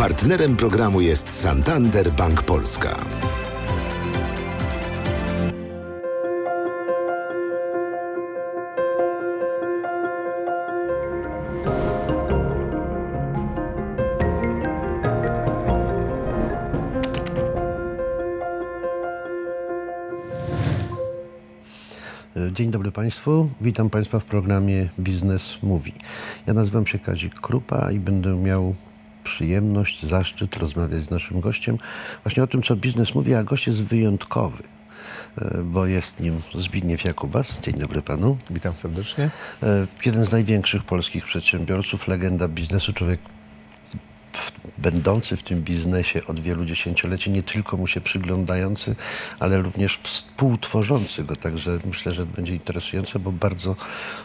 Partnerem programu jest Santander Bank Polska. Dzień dobry Państwu. Witam Państwa w programie Biznes Mówi. Ja nazywam się Kazik Krupa i będę miał przyjemność, zaszczyt rozmawiać z naszym gościem właśnie o tym, co biznes mówi, a gość jest wyjątkowy, e, bo jest nim Zbigniew Jakubas. Dzień dobry Panu. Witam serdecznie. E, jeden z największych polskich przedsiębiorców, legenda biznesu, człowiek będący w tym biznesie od wielu dziesięcioleci, nie tylko mu się przyglądający, ale również współtworzący go. Także myślę, że będzie interesujące, bo bardzo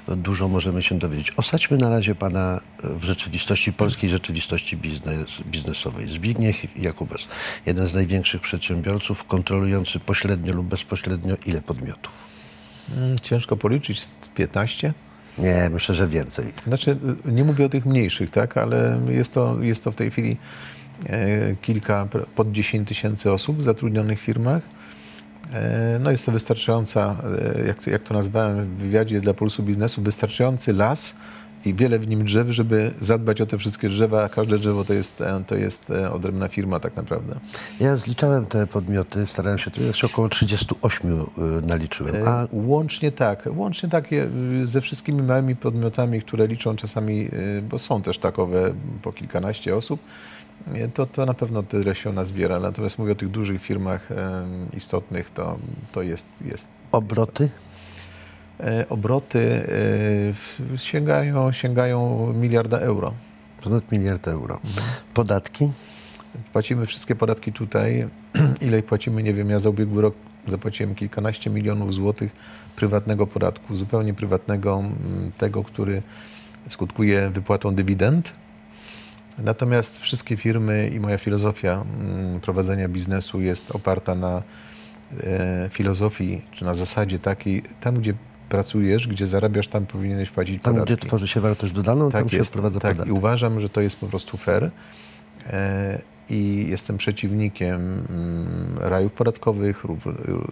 dużo możemy się dowiedzieć. Osadźmy na razie pana w rzeczywistości, polskiej rzeczywistości biznes, biznesowej. Zbigniew Jakubas, jeden z największych przedsiębiorców, kontrolujący pośrednio lub bezpośrednio ile podmiotów? Mm, ciężko policzyć, 15. Nie, myślę, że więcej. Znaczy, nie mówię o tych mniejszych, tak, ale jest to, jest to w tej chwili e, kilka, pod 10 tysięcy osób zatrudnionych w firmach. E, no jest to wystarczająca, e, jak, jak to nazwałem w wywiadzie dla Pulsu Biznesu, wystarczający las, i wiele w nim drzew, żeby zadbać o te wszystkie drzewa, a każde drzewo to jest, e, to jest e, odrębna firma tak naprawdę. Ja zliczałem te podmioty, starałem się, to jest około 38 e, naliczyłem. A... Łącznie tak, łącznie takie ze wszystkimi małymi podmiotami, które liczą czasami, bo są też takowe po kilkanaście osób, to, to na pewno tyle się ona zbiera. Natomiast mówię o tych dużych firmach istotnych, to, to jest, jest. Obroty? E, obroty e, sięgają, sięgają miliarda euro. Ponad miliard euro. Mhm. Podatki? Płacimy wszystkie podatki tutaj. Ile płacimy, nie wiem, ja za ubiegły rok zapłaciłem kilkanaście milionów złotych prywatnego podatku, zupełnie prywatnego, tego, który skutkuje wypłatą dywidend. Natomiast wszystkie firmy i moja filozofia prowadzenia biznesu jest oparta na e, filozofii, czy na zasadzie takiej, tam gdzie pracujesz, gdzie zarabiasz, tam powinieneś płacić tam, podatki. Tam, gdzie tworzy się wartość dodaną, tak tam jest, się wprowadza tak, podatek. i uważam, że to jest po prostu fair. E, I jestem przeciwnikiem mm, rajów podatkowych.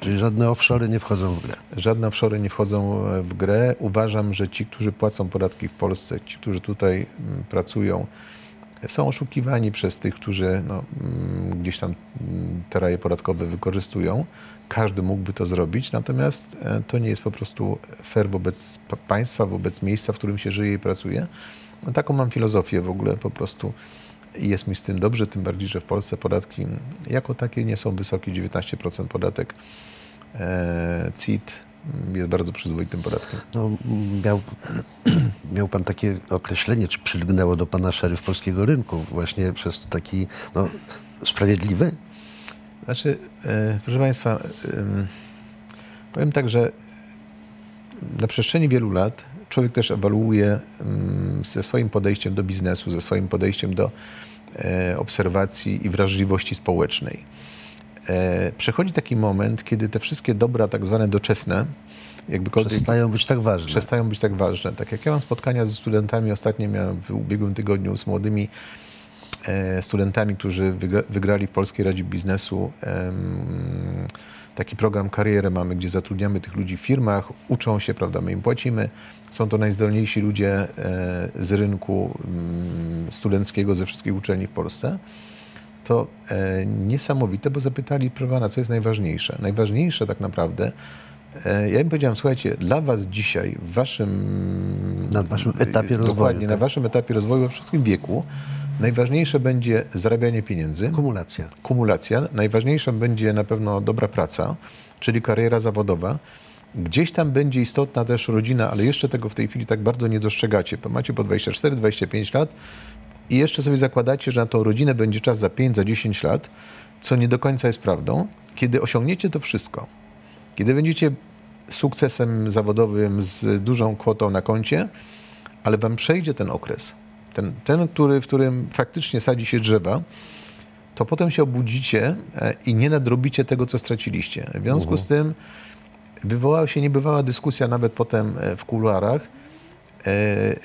Czyli żadne offshory nie wchodzą w grę? Żadne offshory nie wchodzą w grę. Uważam, że ci, którzy płacą podatki w Polsce, ci, którzy tutaj mm, pracują, są oszukiwani przez tych, którzy no, mm, gdzieś tam te raje podatkowe wykorzystują. Każdy mógłby to zrobić, natomiast e, to nie jest po prostu fair wobec państwa, wobec miejsca, w którym się żyje i pracuje. No, taką mam filozofię w ogóle po prostu jest mi z tym dobrze, tym bardziej, że w Polsce podatki jako takie nie są wysokie, 19% podatek e, CIT jest bardzo przyzwoitym podatkiem. No, miał, miał pan takie określenie, czy przylgnęło do pana szeryf polskiego rynku właśnie przez taki no, sprawiedliwy? Znaczy, e, proszę Państwa, powiem tak, że na przestrzeni wielu lat człowiek też ewaluuje ze swoim podejściem do biznesu, ze swoim podejściem do e, obserwacji i wrażliwości społecznej. E, przechodzi taki moment, kiedy te wszystkie dobra tak zwane doczesne, jakby przestają być tak ważne. Przestają być tak ważne. Tak jak ja mam spotkania ze studentami, ostatnio miałem w ubiegłym tygodniu z młodymi E, studentami, którzy wygrali w Polskiej Radzie Biznesu taki program karierę mamy, gdzie zatrudniamy tych ludzi w firmach, uczą się, prawda, my im płacimy. Są to najzdolniejsi ludzie e, z rynku mm, studenckiego ze wszystkich uczelni w Polsce. To e, niesamowite, bo zapytali, proszę co jest najważniejsze? Najważniejsze tak naprawdę, ja im powiedziałem, słuchajcie, dla was dzisiaj, w waszym... Na waszym etapie rozwoju. Dokładnie, tak? na waszym etapie rozwoju, we wszystkim wieku, Najważniejsze będzie zarabianie pieniędzy. Kumulacja. Kumulacja. Najważniejsza będzie na pewno dobra praca, czyli kariera zawodowa. Gdzieś tam będzie istotna też rodzina, ale jeszcze tego w tej chwili tak bardzo nie dostrzegacie. Macie po 24-25 lat i jeszcze sobie zakładacie, że na tą rodzinę będzie czas za 5, za 10 lat, co nie do końca jest prawdą. Kiedy osiągniecie to wszystko, kiedy będziecie sukcesem zawodowym z dużą kwotą na koncie, ale wam przejdzie ten okres, ten, ten który, w którym faktycznie sadzi się drzewa, to potem się obudzicie e, i nie nadrobicie tego, co straciliście. W związku z tym wywołała się niebywała dyskusja nawet potem e, w kuluarach, e,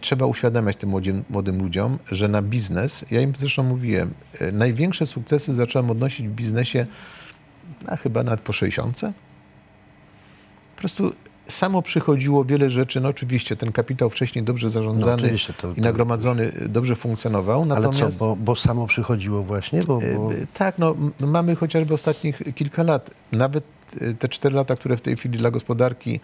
trzeba uświadamiać tym młodym, młodym ludziom, że na biznes, ja im zresztą mówiłem, największe sukcesy zacząłem odnosić w biznesie a chyba nawet po 60. Po prostu samo przychodziło wiele rzeczy. No oczywiście ten kapitał wcześniej dobrze zarządzany No, to- i nagromadzony dobrze funkcjonował. Ale Natomiast, co, bo, bo samo przychodziło właśnie? Bo, bo... E, Tak, no mamy chociażby ostatnich kilka lat. Nawet e, te cztery lata, które w tej chwili dla gospodarki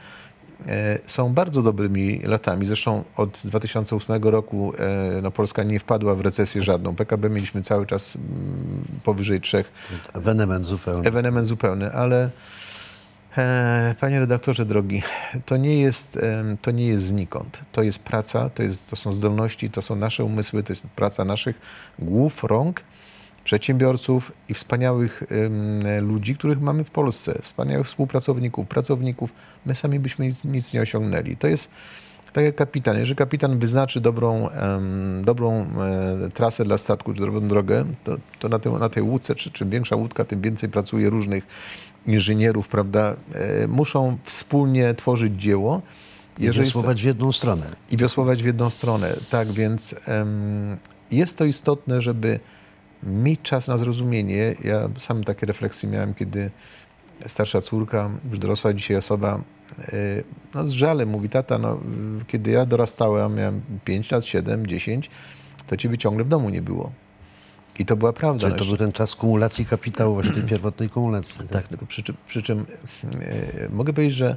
e, są bardzo dobrymi latami. Zresztą od 2008 roku e, no, Polska nie wpadła w recesję żadną. PKB mieliśmy cały czas powyżej trzech Ewenement zupełnie. ewenement zupełny, ale e, panie redaktorze drogi, to nie jest, to nie jest znikąd. To jest praca, to, jest, to są zdolności, to są nasze umysły, to jest praca naszych głów, rąk, przedsiębiorców i wspaniałych ludzi, których mamy w Polsce, wspaniałych współpracowników, pracowników. My sami byśmy nic, nic nie osiągnęli. To jest tak jak kapitan. Jeżeli kapitan wyznaczy dobrą, dobrą e, trasę dla statku, czy dobrą drogę, to, to na, tej, na tej łódce, czy, czym większa łódka, tym więcej pracuje różnych inżynierów, prawda? E, muszą wspólnie tworzyć dzieło. I wiosłować w jedną stronę. I wiosłować w jedną stronę. Tak, więc em, jest to istotne, żeby mieć czas na zrozumienie. Ja sam takie refleksje miałem, kiedy starsza córka, już dorosła dzisiaj osoba, y, no z żalem mówi, tata, no, kiedy ja dorastałem, miałem 5 lat, 7, 10, to ciebie ciągle w domu nie było. I to była prawda. Czyli to był ten czas kumulacji kapitału, właśnie tej pierwotnej kumulacji. tak, tylko przy, czym- przy czym e, mogę powiedzieć, że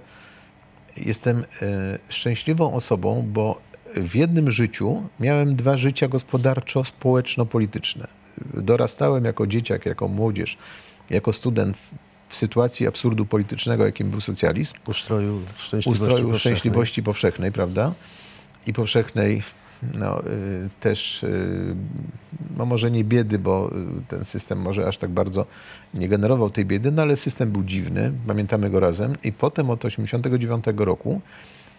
jestem e, szczęśliwą osobą, bo w jednym życiu miałem dwa życia gospodarczo-społeczno-polityczne. Dorastałem jako dzieciak, jako młodzież, jako student w, w sytuacji absurdu politycznego, jakim był socjalizm Ustroju szczęśliwości ustroju powszechnej. szczęśliwości powszechnej, prawda? I powszechnej no, y, też, y, no może nie biedy, bo y, ten system może aż tak bardzo nie generował tej biedy, no ale system był dziwny, pamiętamy go razem. I potem od 1989 roku,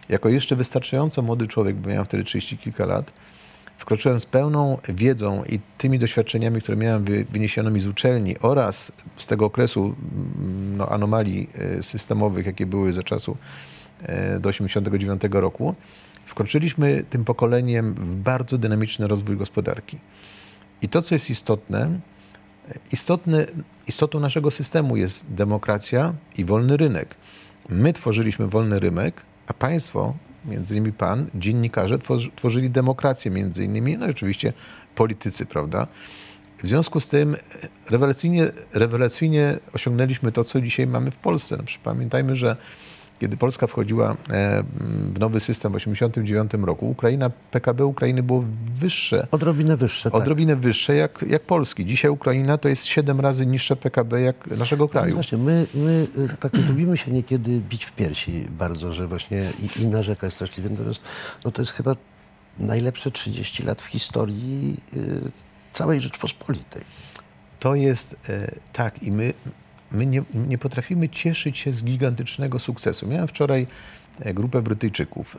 jako jeszcze wystarczająco młody człowiek, bo miałem wtedy 30 kilka lat, wkroczyłem z pełną wiedzą i tymi doświadczeniami, które miałem wy- wyniesionymi z uczelni oraz z tego okresu no, anomalii systemowych, jakie były za czasu e, do 89 roku, wkroczyliśmy tym pokoleniem w bardzo dynamiczny rozwój gospodarki. I to, co jest istotne, istotne, istotą naszego systemu jest demokracja i wolny rynek. My tworzyliśmy wolny rynek, a państwo, między innymi pan, dziennikarze, tworzy, tworzyli demokrację między innymi, no i oczywiście politycy, prawda? W związku z tym rewelacyjnie, rewelacyjnie osiągnęliśmy to, co dzisiaj mamy w Polsce. No, pamiętajmy, że kiedy Polska wchodziła e, w nowy system w 1989 roku, Ukraina, PKB Ukrainy było wyższe Odrobinę wyższe, tak. odrobinę wyższe jak, jak Polski. Dzisiaj Ukraina to jest 7 razy niższe PKB jak naszego No kraju. Właśnie, my, my y, tak lubimy się niekiedy bić w piersi bardzo, że właśnie i, i narzekać straszliwie. Natomiast no to jest chyba najlepsze 30 lat w historii y, całej Rzeczpospolitej. To jest e, tak i my, my nie, nie potrafimy cieszyć się z gigantycznego sukcesu. Miałem wczoraj e, grupę Brytyjczyków,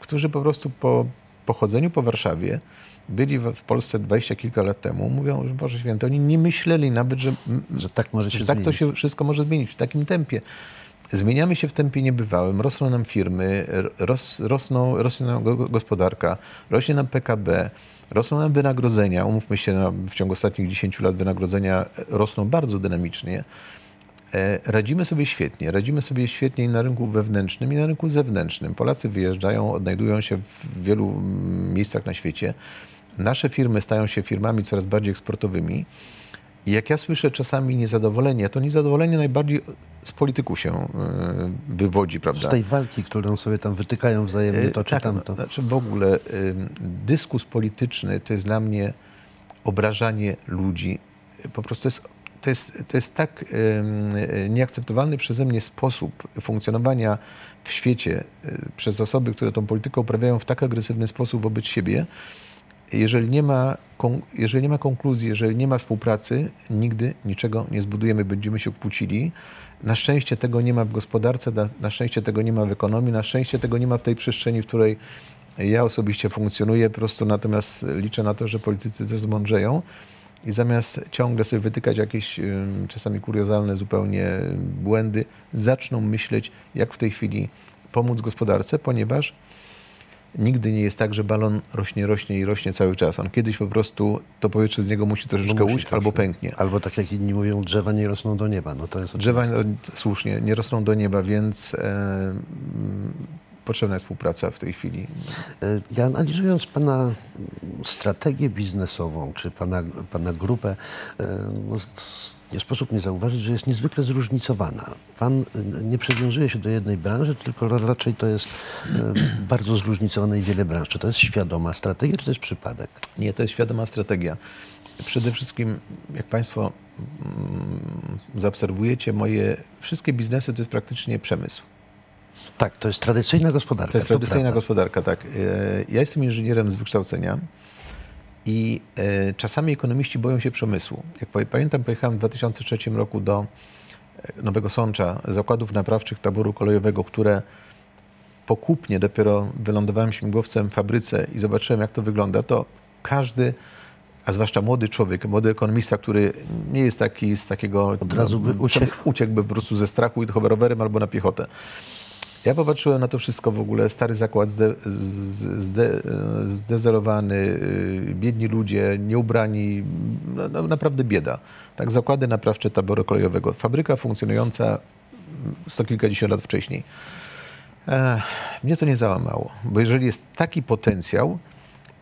którzy po prostu po pochodzeniu po Warszawie byli w, Polsce dwadzieścia kilka lat temu. Mówią, że Boże Święty, oni nie myśleli nawet, że, Że tak może się że tak to się wszystko może zmienić w takim tempie. Zmieniamy się w tempie niebywałym, rosną nam firmy, ros, rosną, rośnie nam go- gospodarka, rośnie nam PKB, rosną nam wynagrodzenia. Umówmy się, no, w ciągu ostatnich 10 lat wynagrodzenia rosną bardzo dynamicznie. E, Radzimy sobie świetnie. Radzimy sobie świetnie i na rynku wewnętrznym, i na rynku zewnętrznym. Polacy wyjeżdżają, odnajdują się w wielu mm, miejscach na świecie. Nasze firmy stają się firmami coraz bardziej eksportowymi. I jak ja słyszę czasami niezadowolenie, to niezadowolenie najbardziej z polityków się e, wywodzi, prawda? Z tej walki, którą sobie tam wytykają wzajemnie E, to czy tak, tamto. Znaczy w ogóle ym, dyskus polityczny to jest dla mnie obrażanie ludzi. Po prostu jest, to jest, to jest tak e, nieakceptowalny przeze mnie sposób funkcjonowania w świecie przez osoby, które tą politykę uprawiają w tak agresywny sposób wobec siebie. Jeżeli nie, ma, jeżeli nie ma konkluzji, jeżeli nie ma współpracy, nigdy niczego nie zbudujemy, będziemy się kłócili. Na szczęście tego nie ma w gospodarce, na, szczęście tego nie ma w ekonomii, na szczęście tego nie ma w tej przestrzeni, w której ja osobiście funkcjonuję. Po prostu natomiast liczę na to, że politycy też zmądrzeją i zamiast ciągle sobie wytykać jakieś czasami kuriozalne zupełnie błędy, zaczną myśleć, jak w tej chwili pomóc gospodarce, ponieważ nigdy nie jest tak, że balon rośnie, rośnie i rośnie cały czas. On kiedyś po prostu, to powietrze z niego musi troszeczkę musi ujść troszkę. albo pęknie. Albo tak jak inni mówią, drzewa nie rosną do nieba. No to jest Drzewa oczywiste. no, słusznie nie rosną do nieba, więc e, potrzebna jest współpraca w tej chwili. E, Ja analizując Pana strategię biznesową, czy Pana, pana grupę, e, no, nie sposób nie zauważyć, że jest niezwykle zróżnicowana. Pan e, nie przywiązuje się do jednej branży, tylko ra- raczej to jest bardzo zróżnicowane i wiele branż. Czy to jest świadoma strategia, czy to jest przypadek? Nie, to jest świadoma strategia. Przede wszystkim, jak Państwo mm, zaobserwujecie, moje wszystkie biznesy to jest praktycznie przemysł. Tak, to jest tradycyjna gospodarka. To jest tradycyjna gospodarka, tak. E, Ja jestem inżynierem z wykształcenia i e, czasami ekonomiści boją się przemysłu. Jak pa- pamiętam, pojechałem w 2003 roku do e, Nowego Sącza, zakładów naprawczych taboru kolejowego, które po kupnie dopiero wylądowałem śmigłowcem w fabryce i zobaczyłem, jak to wygląda, to każdy, a zwłaszcza młody człowiek, młody ekonomista, który nie jest taki z takiego... Od razu by uciekł. Uciekłby po prostu ze strachu i chyba rowerem albo na piechotę. Ja popatrzyłem na to wszystko w ogóle, stary zakład zde, zde, zdezerowany, y, biedni ludzie, nieubrani, no, no, naprawdę bieda. Tak, zakłady naprawcze taboru kolejowego. Fabryka funkcjonująca mm, sto kilkadziesiąt lat wcześniej. Mnie to nie załamało, bo jeżeli jest taki potencjał,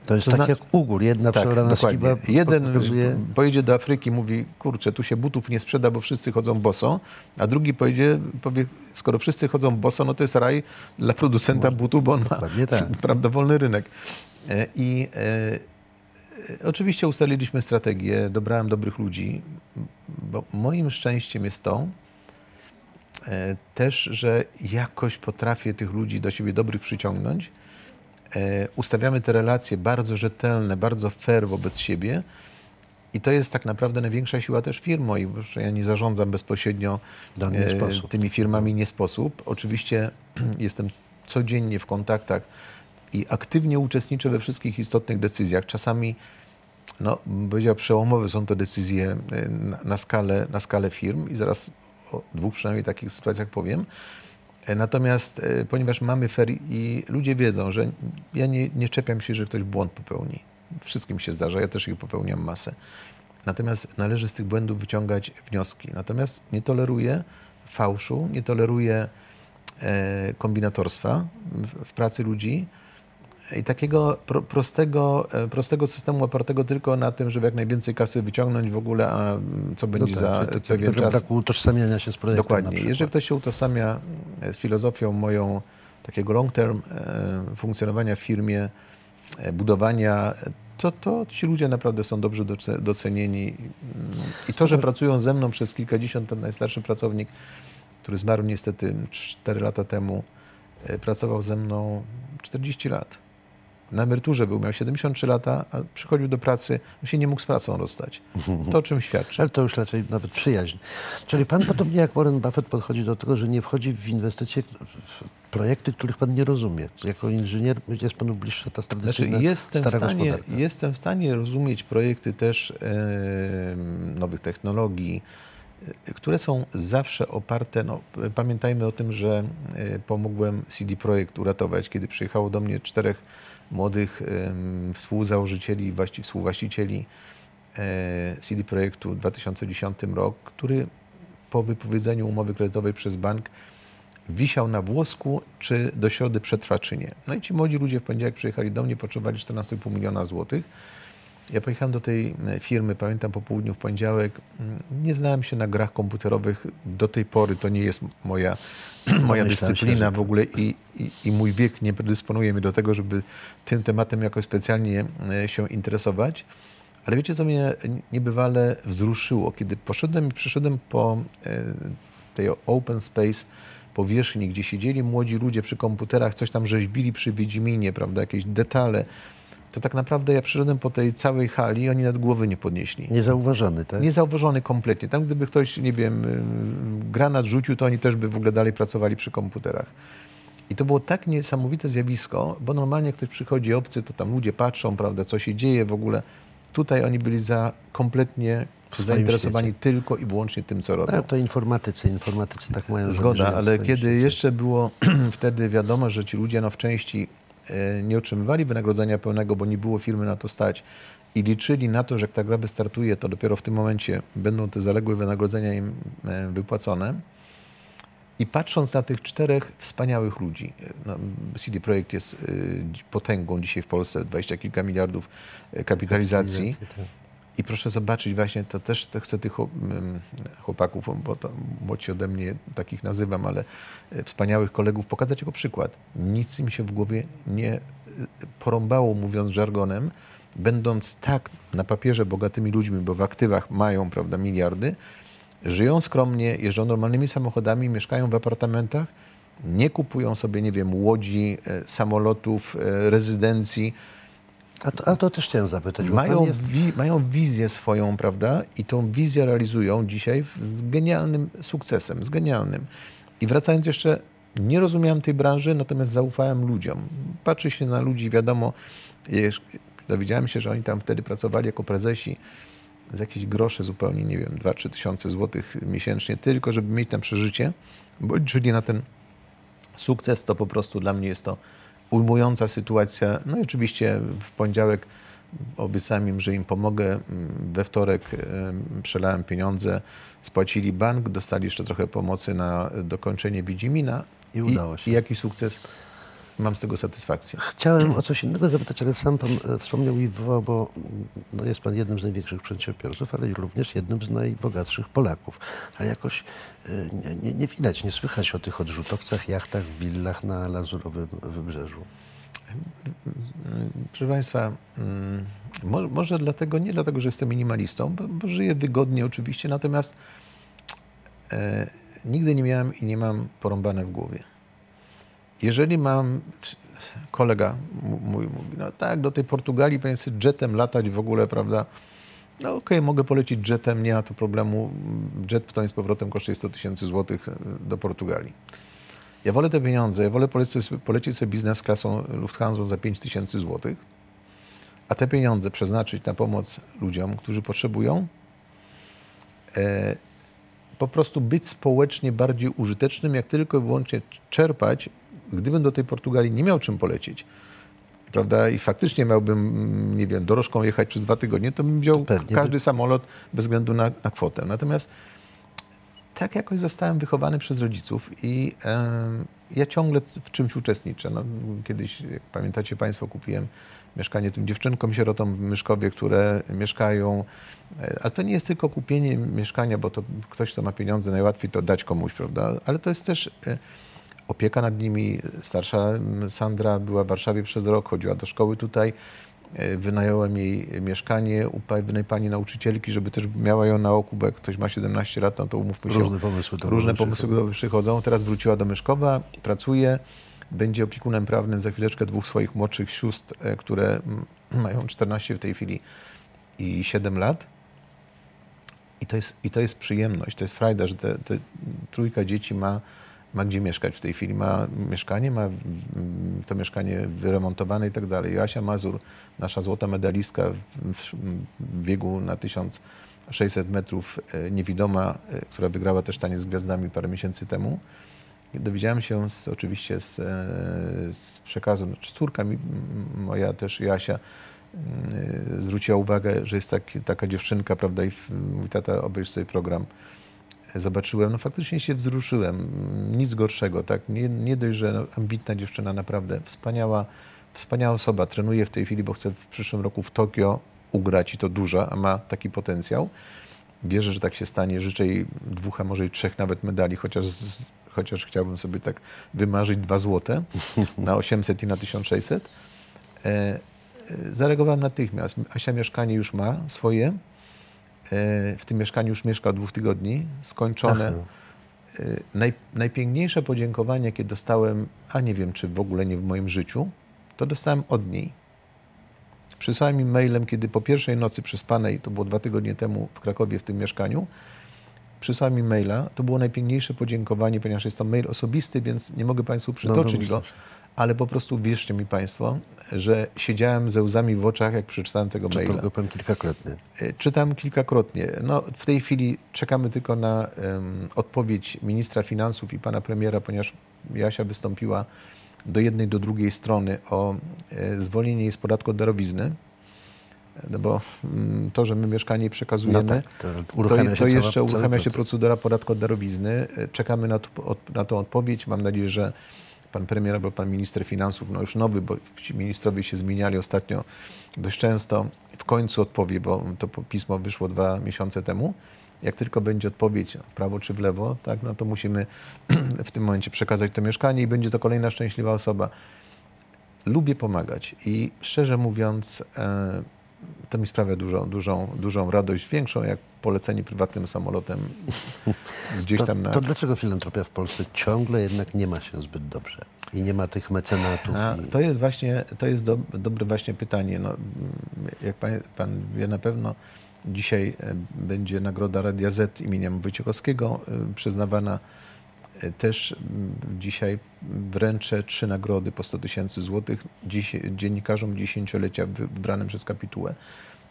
To jest To tak zna- jak ugór. Jedna tak, przeorana skiba Jeden pokazuje... pojedzie do Afryki, mówi, kurczę, tu się butów nie sprzeda, bo wszyscy chodzą boso, a drugi pojedzie, powie, skoro wszyscy chodzą boso, no to jest raj dla producenta butów, bo on ma tak. prawda, wolny rynek. E, I e, e, oczywiście ustaliliśmy strategię, dobrałem dobrych ludzi, bo moim szczęściem jest to, e, też, że jakoś potrafię tych ludzi do siebie dobrych przyciągnąć. E, ustawiamy te relacje bardzo rzetelne, bardzo fair wobec siebie. I to jest tak naprawdę największa siła też firm moich, że ja nie zarządzam bezpośrednio sposób. tymi firmami, nie sposób. Oczywiście jestem codziennie w kontaktach i aktywnie uczestniczę we wszystkich istotnych decyzjach. Czasami, no, bym powiedział, przełomowe są to decyzje e, na, na, skalę, na skalę firm i zaraz o dwóch przynajmniej takich sytuacjach powiem. E, Natomiast e, ponieważ mamy fair i ludzie wiedzą, że ja nie, nie czepiam się, że ktoś błąd popełni. Wszystkim się zdarza, ja też ich popełniam masę. Natomiast należy z tych błędów wyciągać wnioski. Natomiast nie toleruję fałszu, nie toleruję e, kombinatorstwa w, w pracy ludzi i takiego pro, prostego, e, prostego systemu opartego tylko na tym, żeby jak najwięcej kasy wyciągnąć w ogóle, a co będzie No za tak, czyli pewien czas. braku utożsamiania się z projektem Dokładnie. Jeżeli ktoś się utożsamia e, z filozofią moją takiego long term e, funkcjonowania w firmie, budowania, to, to ci ludzie naprawdę są dobrze doce- docenieni. I to, że pracują ze mną przez kilkadziesiąt, ten najstarszy pracownik, który zmarł niestety 4 lata temu, pracował ze mną 40 lat. Na emeryturze był, miał 73 lata, a przychodził do pracy, on się nie mógł z pracą rozstać. To o czym świadczy. Ale to już raczej nawet przyjaźń. Czyli pan podobnie jak Warren Buffett podchodzi do tego, że nie wchodzi w inwestycje, w projekty, których pan nie rozumie. Jako inżynier jest panu bliższa ta Znaczy, tradycyjna jestem, w stara stanie, gospodarka. jestem w stanie rozumieć projekty też e, nowych technologii, e, które są zawsze oparte, no, pamiętajmy o tym, że e, pomogłem CD Projekt uratować, kiedy przyjechało do mnie czterech młodych współzałożycieli, właści, współwłaścicieli e, CD Projektu w 2010 rok, który po wypowiedzeniu umowy kredytowej przez bank wisiał na włosku, czy do środy przetrwa, czy nie. No i ci młodzi ludzie w poniedziałek przyjechali do mnie, potrzebowali 14,5 miliona złotych. Ja pojechałem do tej e, firmy, pamiętam po południu w poniedziałek. Mm, Nie znałem się na grach komputerowych. Do tej pory to nie jest moja, moja się, dyscyplina że w ogóle i, i, i mój wiek nie predysponuje mnie do tego, żeby tym tematem jakoś specjalnie e, się interesować. Ale wiecie, co mnie niebywale wzruszyło? Kiedy poszedłem i przyszedłem po e, tej open space powierzchni, gdzie siedzieli młodzi ludzie przy komputerach, coś tam rzeźbili przy Wiedźminie, prawda, jakieś detale, to tak naprawdę ja przyszedłem po tej całej hali i oni nad głowy nie podnieśli. Niezauważony, tak? Niezauważony kompletnie. Tam gdyby ktoś, nie wiem, y, granat rzucił, to oni też by w ogóle dalej pracowali przy komputerach. I to było tak niesamowite zjawisko, bo normalnie jak ktoś przychodzi obcy, to tam ludzie patrzą, prawda, co się dzieje w ogóle. Tutaj oni byli za kompletnie zainteresowani tylko i wyłącznie tym, co robią. No, to informatycy, informatycy tak mają. Zgoda, ale kiedy świecie. jeszcze było wtedy wiadomo, że ci ludzie no, w części nie otrzymywali wynagrodzenia pełnego, bo nie było firmy na to stać i liczyli na to, że jak ta gra wystartuje, to dopiero w tym momencie będą te zaległe wynagrodzenia im e, wypłacone. I patrząc na tych czterech wspaniałych ludzi, e, no, CD Projekt jest potęgą dzisiaj w Polsce, dwadzieścia kilka miliardów e, kapitalizacji. I proszę zobaczyć właśnie, to też to chcę tych chłop- chłopaków, bo to młodsi ode mnie takich nazywam, ale e, wspaniałych kolegów, pokazać jako przykład. Nic im się w głowie nie e, porąbało, mówiąc żargonem, będąc tak na papierze bogatymi ludźmi, bo w aktywach mają prawda, miliardy, żyją skromnie, jeżdżą normalnymi samochodami, mieszkają w apartamentach, nie kupują sobie, nie wiem, łodzi, e, samolotów, rezydencji, A to, a to też chciałem zapytać, mają, jest... wi- mają wizję swoją, prawda? I tą wizję realizują dzisiaj z genialnym sukcesem, z genialnym. I wracając jeszcze, nie rozumiałem tej branży, natomiast zaufałem ludziom. Patrzy się na ludzi, wiadomo, dowiedziałem się, że oni tam wtedy pracowali jako prezesi z jakieś grosze zupełnie, nie wiem, 2-3 tysiące złotych miesięcznie, tylko żeby mieć tam przeżycie, bo liczyli na ten sukces, to po prostu dla mnie jest to ujmująca sytuacja. No i oczywiście w poniedziałek obiecałem im, że im pomogę. Mm, We wtorek em, przelałem pieniądze, spłacili bank, dostali jeszcze trochę pomocy na dokończenie Widzimina. I udało się. I jaki sukces? Mam z tego satysfakcję. Chciałem o coś innego zapytać, ale sam pan e, wspomniał i wywołał, bo mm, no, jest pan jednym z największych przedsiębiorców, ale również jednym z najbogatszych Polaków. Ale jakoś e, nie, nie, nie widać, nie słychać o tych odrzutowcach, jachtach, willach na Lazurowym Wybrzeżu. Proszę Państwa, mm, mo- może dlatego, nie dlatego, że jestem minimalistą, bo, bo żyję wygodnie oczywiście, natomiast e, nigdy nie miałem i nie mam porąbane w głowie. Jeżeli mam, kolega mój mówi, no tak, do tej Portugalii sobie jetem latać w ogóle, prawda, no okej, mogę polecić jetem, nie ma tu problemu. Jet w to z powrotem kosztuje 100 tysięcy złotych e, do Portugalii. Ja wolę te pieniądze, ja wolę polecieć sobie, polecieć sobie biznes klasą Lufthansa za 5 tysięcy złotych, a te pieniądze przeznaczyć na pomoc ludziom, którzy potrzebują, e, po prostu być społecznie bardziej użytecznym, jak tylko i wyłącznie czerpać, gdybym do tej Portugalii nie miał czym polecieć, prawda, i faktycznie miałbym, mm, nie wiem, dorożką jechać przez dwa tygodnie, to bym wziął Pewnie. każdy samolot bez względu na, na kwotę. Natomiast tak jakoś zostałem wychowany przez rodziców i em, ja ciągle w czymś uczestniczę. No, kiedyś, jak pamiętacie Państwo, kupiłem mieszkanie tym dziewczynkom sierotom w Myszkowie, które mieszkają. E, Ale to nie jest tylko kupienie mieszkania, bo to ktoś, kto ma pieniądze, najłatwiej to dać komuś, prawda? Ale to jest też e, opieka nad nimi. Starsza Sandra była w Warszawie przez rok, chodziła do szkoły tutaj. E, Wynająłem jej mieszkanie u pewnej pani nauczycielki, żeby też miała ją na oku, bo jak ktoś ma 17 lat, no to umówmy się. Różne pomysły do Różne pomysły do przychodzą. Teraz wróciła do Myszkowa, pracuje, będzie opiekunem prawnym za chwileczkę dwóch swoich młodszych sióstr, e, które mają 14 w tej chwili i 7 lat. I to jest, i to jest przyjemność, to jest frajda, że te, te trójka dzieci ma, ma gdzie mieszkać w tej chwili. Ma mieszkanie, ma mm, to mieszkanie wyremontowane i tak dalej. Joasia Mazur, nasza złota medalistka w, biegu na 1600 metrów, e, niewidoma, e, która wygrała też tanie z gwiazdami parę miesięcy temu. Dowiedziałem się z, oczywiście z, e, z przekazu, znaczy córka mi, moja też Jasia zwróciła uwagę, że jest taka dziewczynka, prawda, i mówi tata, obejrz sobie program. Zobaczyłem, no faktycznie się wzruszyłem, nic gorszego, tak, nie, nie dość, że ambitna dziewczyna, naprawdę wspaniała, wspaniała osoba, trenuje w tej chwili, bo chce w przyszłym roku w Tokio ugrać i to duża, a ma taki potencjał. Wierzę, że tak się stanie, życzę jej dwóch, a może i trzech nawet medali, chociaż, z, chociaż chciałbym sobie tak wymarzyć dwa złote na 800 i na 1600. E, e, zareagowałem natychmiast. Asia mieszkanie już ma swoje. W tym mieszkaniu już mieszka od dwóch tygodni. Skończone. E, Naj, najpiękniejsze podziękowanie, jakie dostałem, a nie wiem, czy w ogóle nie w moim życiu, to dostałem od niej. Przysłałem mi mailem, kiedy po pierwszej nocy przespanej, to było dwa tygodnie temu w Krakowie w tym mieszkaniu, przysłałem mi maila. To było najpiękniejsze podziękowanie, ponieważ jest to mail osobisty, więc nie mogę Państwu przytoczyć domyślam go. Ale po prostu wierzcie mi Państwo, że siedziałem ze łzami w oczach, jak przeczytałem tego Czytał maila. go pan kilkakrotnie. E, Czytam kilkakrotnie. No, w tej chwili czekamy tylko na em, odpowiedź ministra finansów i pana premiera, ponieważ Jasia wystąpiła do jednej, do drugiej strony o e, zwolnienie jej z podatku od darowizny, no bo mm, to, że my mieszkanie przekazujemy, No tak, to to, uruchamia się to cała- jeszcze uruchamia się procedura podatku od darowizny. E, Czekamy na, to, od, na tą odpowiedź. Mam nadzieję, że pan premier albo pan minister finansów, no już nowy, bo ci ministrowie się zmieniali ostatnio dość często, w końcu odpowie, bo to pismo wyszło dwa miesiące temu. Jak tylko będzie odpowiedź w prawo czy w lewo, tak, no to musimy w tym momencie przekazać to mieszkanie i będzie to kolejna szczęśliwa osoba. Lubię pomagać i szczerze mówiąc, e, to mi sprawia dużą, dużą, dużą radość, większą jak polecenie prywatnym samolotem gdzieś To, tam na... to dlaczego filantropia w Polsce ciągle jednak nie ma się zbyt dobrze? I nie ma tych mecenatów. I... to jest właśnie, to jest do, dobre właśnie pytanie. No, jak pan, pan wie na pewno, dzisiaj e, będzie nagroda Radia Z imieniem Wojciechowskiego e, przyznawana. Też dzisiaj wręczę trzy nagrody po 100 tysięcy złotych dziennikarzom dziesięciolecia wybranym przez kapitułę,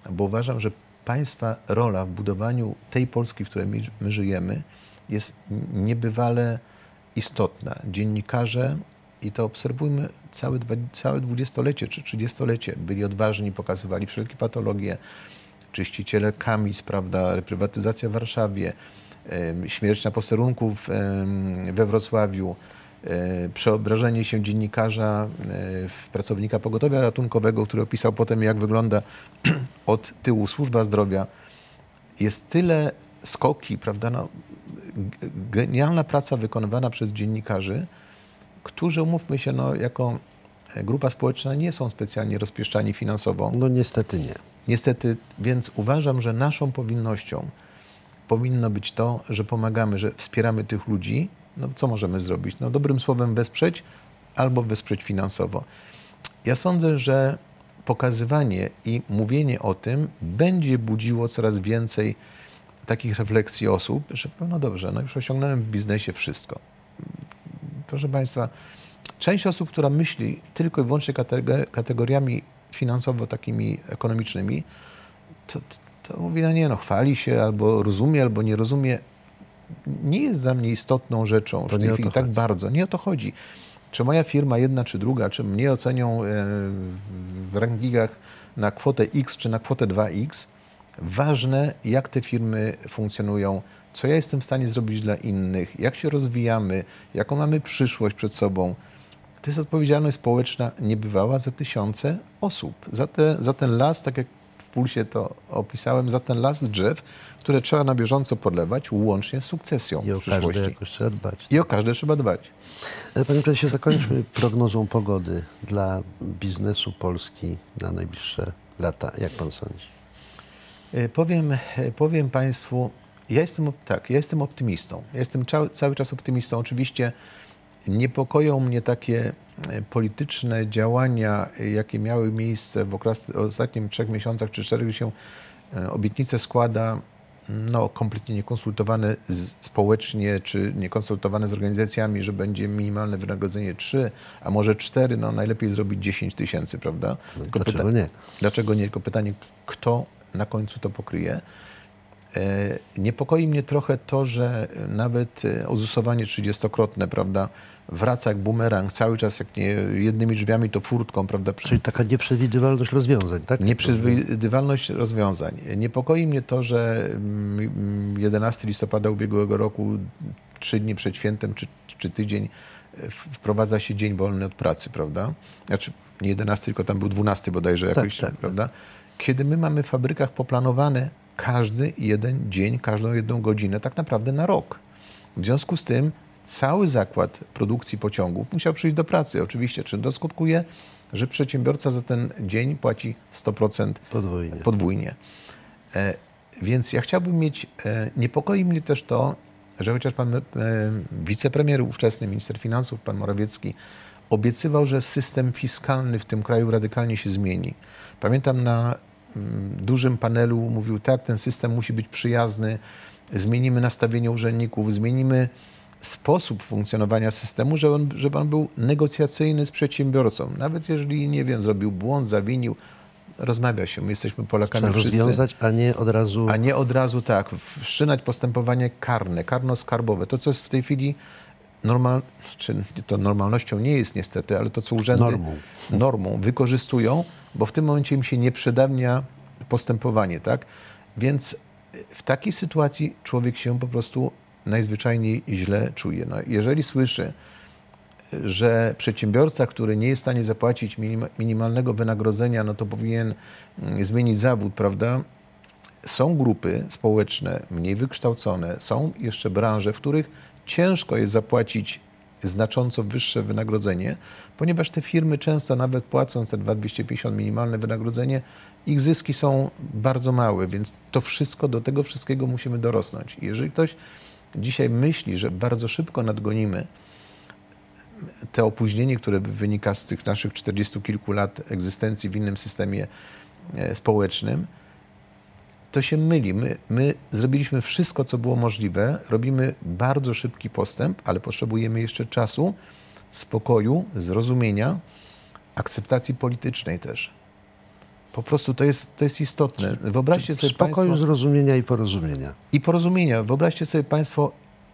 bo uważam, że państwa rola w budowaniu tej Polski, w której my, my żyjemy, jest niebywale istotna. Dziennikarze, i to obserwujmy całe, całe dwudziestolecie czy trzydziestolecie, byli odważni, pokazywali wszelkie patologie, czyściciele Kamis, prawda, reprywatyzacja w Warszawie, śmierć na posterunku w, we Wrocławiu, przeobrażenie się dziennikarza w pracownika pogotowia ratunkowego, który opisał potem, jak wygląda od tyłu służba zdrowia. Jest tyle skoki, prawda, no, genialna praca wykonywana przez dziennikarzy, którzy, umówmy się, no, jako grupa społeczna nie są specjalnie rozpieszczani finansowo. No niestety nie. Niestety, więc uważam, że naszą powinnością powinno być to, że pomagamy, że wspieramy tych ludzi. No, co możemy zrobić? No, dobrym słowem wesprzeć albo wesprzeć finansowo. Ja sądzę, że pokazywanie i mówienie o tym będzie budziło coraz więcej takich refleksji osób, że no dobrze, no już osiągnąłem w biznesie wszystko. Proszę Państwa, część osób, która myśli tylko i wyłącznie katego- kategoriami finansowo takimi ekonomicznymi, to, to, mówi, no nie no, chwali się albo rozumie, albo nie rozumie. Nie jest dla mnie istotną rzeczą To w tej chwili tak bardzo. Nie o to chodzi. Czy moja firma jedna czy druga, czy mnie ocenią e, w rankingach na kwotę X czy na kwotę 2X, ważne jak te firmy funkcjonują, co ja jestem w stanie zrobić dla innych, jak się rozwijamy, jaką mamy przyszłość przed sobą. To jest odpowiedzialność społeczna niebywała za tysiące osób. Za, te, za ten las, tak jak Pulsie to opisałem, za ten las drzew, które trzeba na bieżąco podlewać, łącznie z sukcesją I o w każde przyszłości. jakoś trzeba dbać. I o każde trzeba dbać. E, Panie prezesie, zakończmy prognozą pogody dla biznesu Polski na najbliższe lata. Jak pan sądzi? E, Powiem, e, powiem Państwu, ja jestem, tak, ja jestem optymistą. Ja jestem cały, cały czas optymistą. Oczywiście niepokoją mnie takie polityczne działania, jakie miały miejsce w okres, ostatnich trzech miesiącach czy czterech, gdzie się e, obietnice składa no, kompletnie niekonsultowane z, społecznie, czy niekonsultowane z organizacjami, że będzie minimalne wynagrodzenie 3, a może 4, no najlepiej zrobić 10 tysięcy, prawda? Tylko dlaczego nie? Dlaczego nie? Tylko pytanie, kto na końcu to pokryje? E, Niepokoi mnie trochę to, że nawet e, ozusowanie trzydziestokrotne, prawda, wraca jak bumerang, cały czas jak nie jednymi drzwiami, to furtką, prawda, Czyli taka nieprzewidywalność rozwiązań, tak? Nieprzewidywalność rozwiązań. Niepokoi mnie to, że mm, 11 listopada ubiegłego roku, trzy dni przed świętem, czy, czy tydzień, wprowadza się dzień wolny od pracy, prawda? Znaczy nie 11, tylko tam był 12 bodajże Tak, jakoś, tak, tak. prawda? Kiedy my mamy w fabrykach poplanowane każdy jeden dzień, każdą jedną godzinę tak naprawdę na rok. W związku z tym cały zakład produkcji pociągów musiał przyjść do pracy. Oczywiście, czym to skutkuje? Że przedsiębiorca za ten dzień płaci 100% Podwójnie. podwójnie. E, więc ja chciałbym mieć, e, niepokoi mnie też to, że chociaż pan e, wicepremier ówczesny, minister finansów, pan Morawiecki, obiecywał, że system fiskalny w tym kraju radykalnie się zmieni. Pamiętam na mm, dużym panelu mówił, tak, ten system musi być przyjazny, zmienimy nastawienie urzędników, zmienimy sposób funkcjonowania systemu, żeby on, żeby on był negocjacyjny z przedsiębiorcą. Nawet jeżeli, nie wiem, zrobił błąd, zawinił, rozmawia się. My jesteśmy Polakami Trzeba wszyscy. rozwiązać, a nie od razu... A nie od razu tak, wszczynać postępowanie karne, karno-skarbowe. To, co jest w tej chwili normal, czy to normalnością nie jest niestety, ale to co urzędy Normą. normą wykorzystują, bo w tym momencie im się nie przedawnia postępowanie, tak? Więc w takiej sytuacji człowiek się po prostu najzwyczajniej źle czuje. No, jeżeli słyszy, że przedsiębiorca, który nie jest w stanie zapłacić minima- minimalnego wynagrodzenia, no to powinien mm, zmienić zawód, prawda? Są grupy społeczne mniej wykształcone, są jeszcze branże, w których ciężko jest zapłacić znacząco wyższe wynagrodzenie, ponieważ te firmy często nawet płacąc te 2250 minimalne wynagrodzenie, ich zyski są bardzo małe, więc to wszystko, do tego wszystkiego musimy dorosnąć. Jeżeli ktoś dzisiaj myśli, że bardzo szybko nadgonimy te opóźnienie, które wynika z tych naszych 40 kilku lat egzystencji w innym systemie e, społecznym, to się myli. My, my zrobiliśmy wszystko, co było możliwe, robimy bardzo szybki postęp, ale potrzebujemy jeszcze czasu, spokoju, zrozumienia, akceptacji politycznej też. Po prostu to jest, to jest istotne. Wyobraźcie sobie Spokoju, Państwo... zrozumienia i porozumienia. I porozumienia. Wyobraźcie sobie Państwo,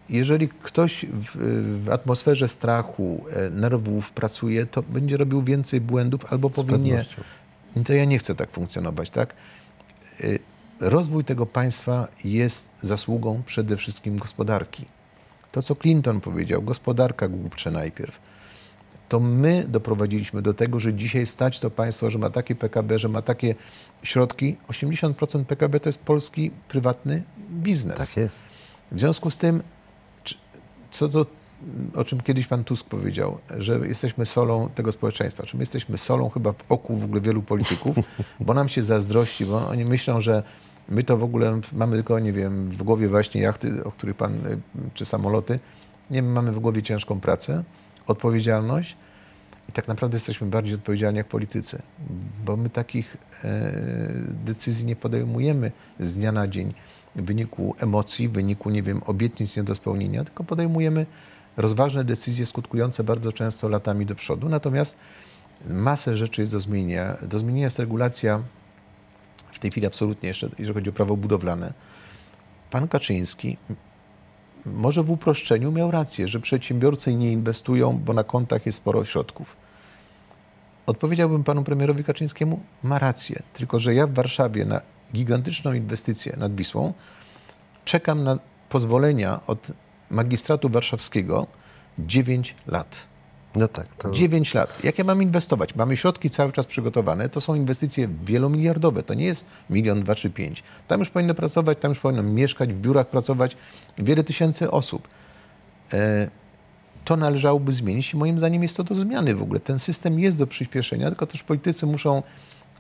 jeżeli ktoś w, w atmosferze strachu, e, nerwów pracuje, to będzie robił więcej błędów albo powie nie. pewnością. To ja nie chcę tak funkcjonować, tak? Y, Rozwój tego państwa jest zasługą przede wszystkim gospodarki. To, co Clinton powiedział, gospodarka głupcze najpierw. To my doprowadziliśmy do tego, że dzisiaj stać to państwo, że ma takie PKB, że ma takie środki. 80% PKB to jest polski prywatny biznes. Tak jest. W związku z tym, co to, o czym kiedyś pan Tusk powiedział, że jesteśmy solą tego społeczeństwa. Czy my jesteśmy solą chyba w oku w ogóle wielu polityków, bo nam się zazdrości, bo oni myślą, że my to w ogóle mamy tylko, nie wiem, w głowie właśnie jachty, o których pan, y, czy samoloty. Nie, my mamy w głowie ciężką pracę, odpowiedzialność i tak naprawdę jesteśmy bardziej odpowiedzialni jak politycy, bo my takich e, decyzji nie podejmujemy z dnia na dzień w wyniku emocji, w wyniku, nie wiem, obietnic nie do spełnienia, tylko podejmujemy rozważne decyzje skutkujące bardzo często latami do przodu. Natomiast masę rzeczy jest do zmienienia. Do zmienienia jest regulacja w tej chwili absolutnie jeszcze, jeżeli chodzi o prawo budowlane. Pan Kaczyński może w uproszczeniu miał rację, że przedsiębiorcy nie inwestują, bo na kontach jest sporo środków. Odpowiedziałbym panu premierowi Kaczyńskiemu, ma rację, tylko że ja w Warszawie na gigantyczną inwestycję nad Wisłą czekam na pozwolenia od magistratu warszawskiego 9 lat. No tak. To... 9 lat. Jak ja mam inwestować? Mamy środki cały czas przygotowane. To są inwestycje wielomiliardowe. To nie jest milion, dwa czy pięć. Tam już powinno pracować, tam już powinno mieszkać, w biurach pracować wiele tysięcy osób. E, to należałoby zmienić i moim zdaniem jest to do zmiany w ogóle. Ten system jest do przyspieszenia, tylko też politycy muszą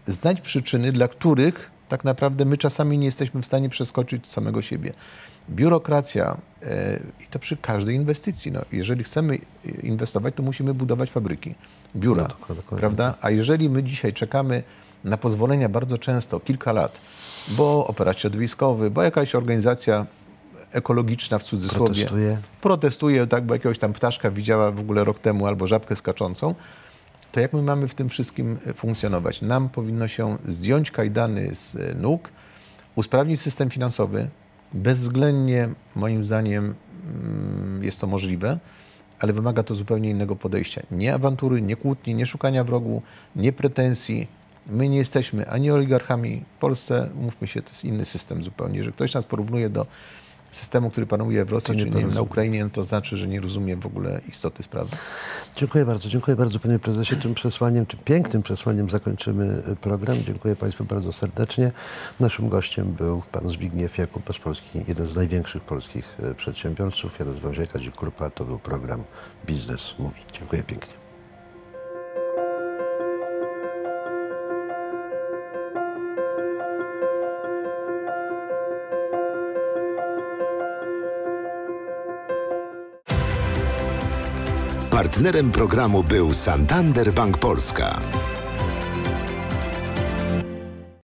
znać przyczyny, dla których tak naprawdę my czasami nie jesteśmy w stanie przeskoczyć samego siebie. Biurokracja e, i to przy każdej inwestycji. No, jeżeli chcemy inwestować, to musimy budować fabryki, biura, No, dokładnie. prawda? A jeżeli my dzisiaj czekamy na pozwolenia bardzo często, kilka lat, bo operator środowiskowy, bo jakaś organizacja ekologiczna w cudzysłowie Protestuje. protestuje, tak, bo jakiegoś tam ptaszka widziała w ogóle rok temu albo żabkę skaczącą, to jak my mamy w tym wszystkim e, funkcjonować? Nam powinno się zdjąć kajdany z e, nóg, usprawnić system finansowy. Bezwzględnie, moim zdaniem, mm, jest to możliwe, ale wymaga to zupełnie innego podejścia. Nie awantury, nie kłótni, nie szukania wrogu, nie pretensji. My nie jesteśmy ani oligarchami. W Polsce, mówmy się, to jest inny system zupełnie. Jeżeli ktoś nas porównuje do systemu, który panuje w Rosji, czy nie na. Ukrainie, no to znaczy, że nie rozumie w ogóle istoty sprawy. Dziękuję bardzo, dziękuję bardzo panie prezesie. Tym przesłaniem, tym pięknym przesłaniem zakończymy program. Dziękuję państwu bardzo serdecznie. Naszym gościem był pan Zbigniew Jakub Polski, jeden z największych polskich y, przedsiębiorców. Ja nazywam się Kazik Krupa, to był program Biznes Mówi. Dziękuję pięknie. Partnerem programu był Santander Bank Polska.